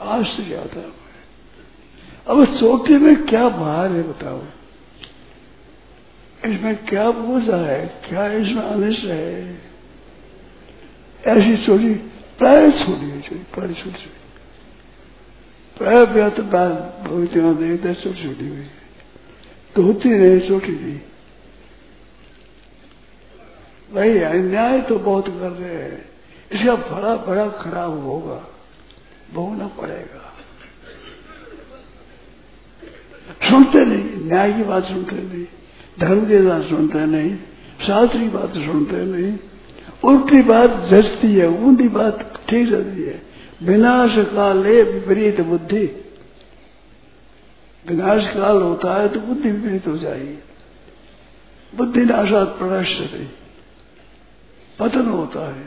आश्चर्य आता है। अब चोटी में क्या बाहर है बताओ। इसमें क्या बोझा है, क्या इसमें अनिष्ट है। ऐसी चोरी प्राय छोड़ी है चोरी प्राय छोटी छोटी। प्राय व्यात भविष्य में देखते छोटी छोटी हुई तो होती नहीं छोटी थी भाई अन्याय तो बहुत कर रहे हैं। इसका बड़ा बड़ा खराब होगा। भोगना पड़ेगा। सुनते नहीं, न्याय की बात सुनते नहीं, धर्म की बात सुनते नहीं, शास्त्र की बात सुनते नहीं। उल्टी बात जचती है ऊंधी बात ठीक रहती है। विनाश काले विपरीत बुद्धि। विनाश काल होता है तो बुद्धि विपरीत हो जाएगी। बुद्धि नाशात प्रनष्ट पतन होता है।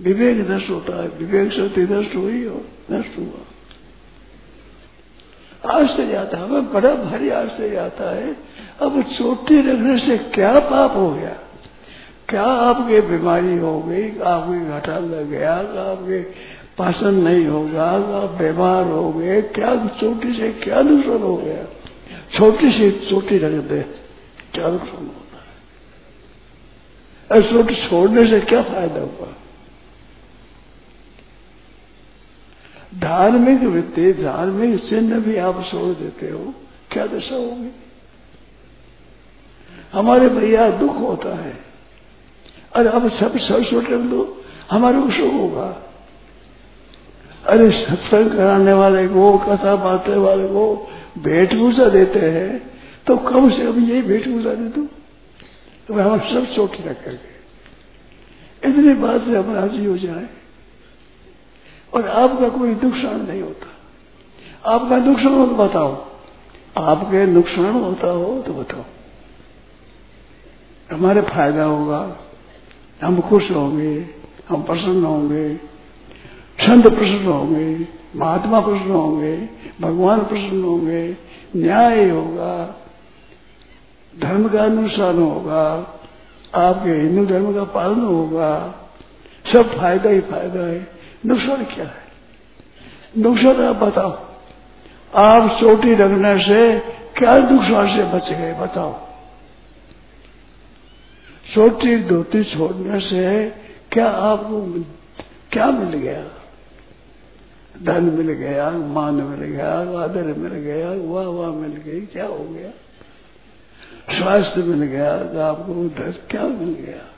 विवेक नष्ट होता है, विवेक शक्ति नष्ट हुई और नष्ट हुआ। आश्चर्य आता है, हमें बड़ा भारी आश्चर्य आता है, अब चोटी रखने से क्या पाप हो गया? क्या आपके बीमारी हो गई, आपके घटा लग गया, आपके पाचन नहीं होगा, आप बीमार हो गए, क्या चोटी से क्या नुकसान हो गया? छोटी सी चोटी रख दे, क्या नुकसान होता है? छोड़ने से क्या फ़ायदा हुआ? धार्मिक वृत्ति धार्मिक चिन्ह भी आप छोड़ देते हो, क्या दशा होगी? हमारे भैया दुख होता है। अरे अब सब छोड़ रख दो हमारे को सुख होगा। अरे सत्संग कराने वाले को, कथा बांटने वाले को भेंट पूजा देते हैं तो कम से कम यही भेंट पूजा दे दो? तो हम सब चोट रख करके। इतनी बात से हम राज़ी हो जाए। और आपका कोई नुकसान नहीं होता। आपका नुकसान हो तो बताओ। आपके नुकसान होता हो तो बताओ। हमारे फ़ायदा होगा, हम खुश होंगे, हम प्रसन्न होंगे। संत प्रसन्न होंगे, महात्मा प्रसन्न होंगे, भगवान प्रसन्न होंगे, न्याय होगा, धर्म का अनुसार होगा, आपके हिंदू धर्म का पालन होगा। सब फ़ायदा ही फ़ायदा है। नुकसान क्या है? नुकसान आप बताओ। आप चोटी रखने से क्या नुकसान से बच गए, बताओ। छोटी धोती छोड़ने से क्या आपको क्या मिल गया? धन मिल गया, मान मिल गया, आदर मिल गया वाह वाह मिल गई, क्या हो गया? स्वास्थ्य मिल गया, आपको क्या मिल गया?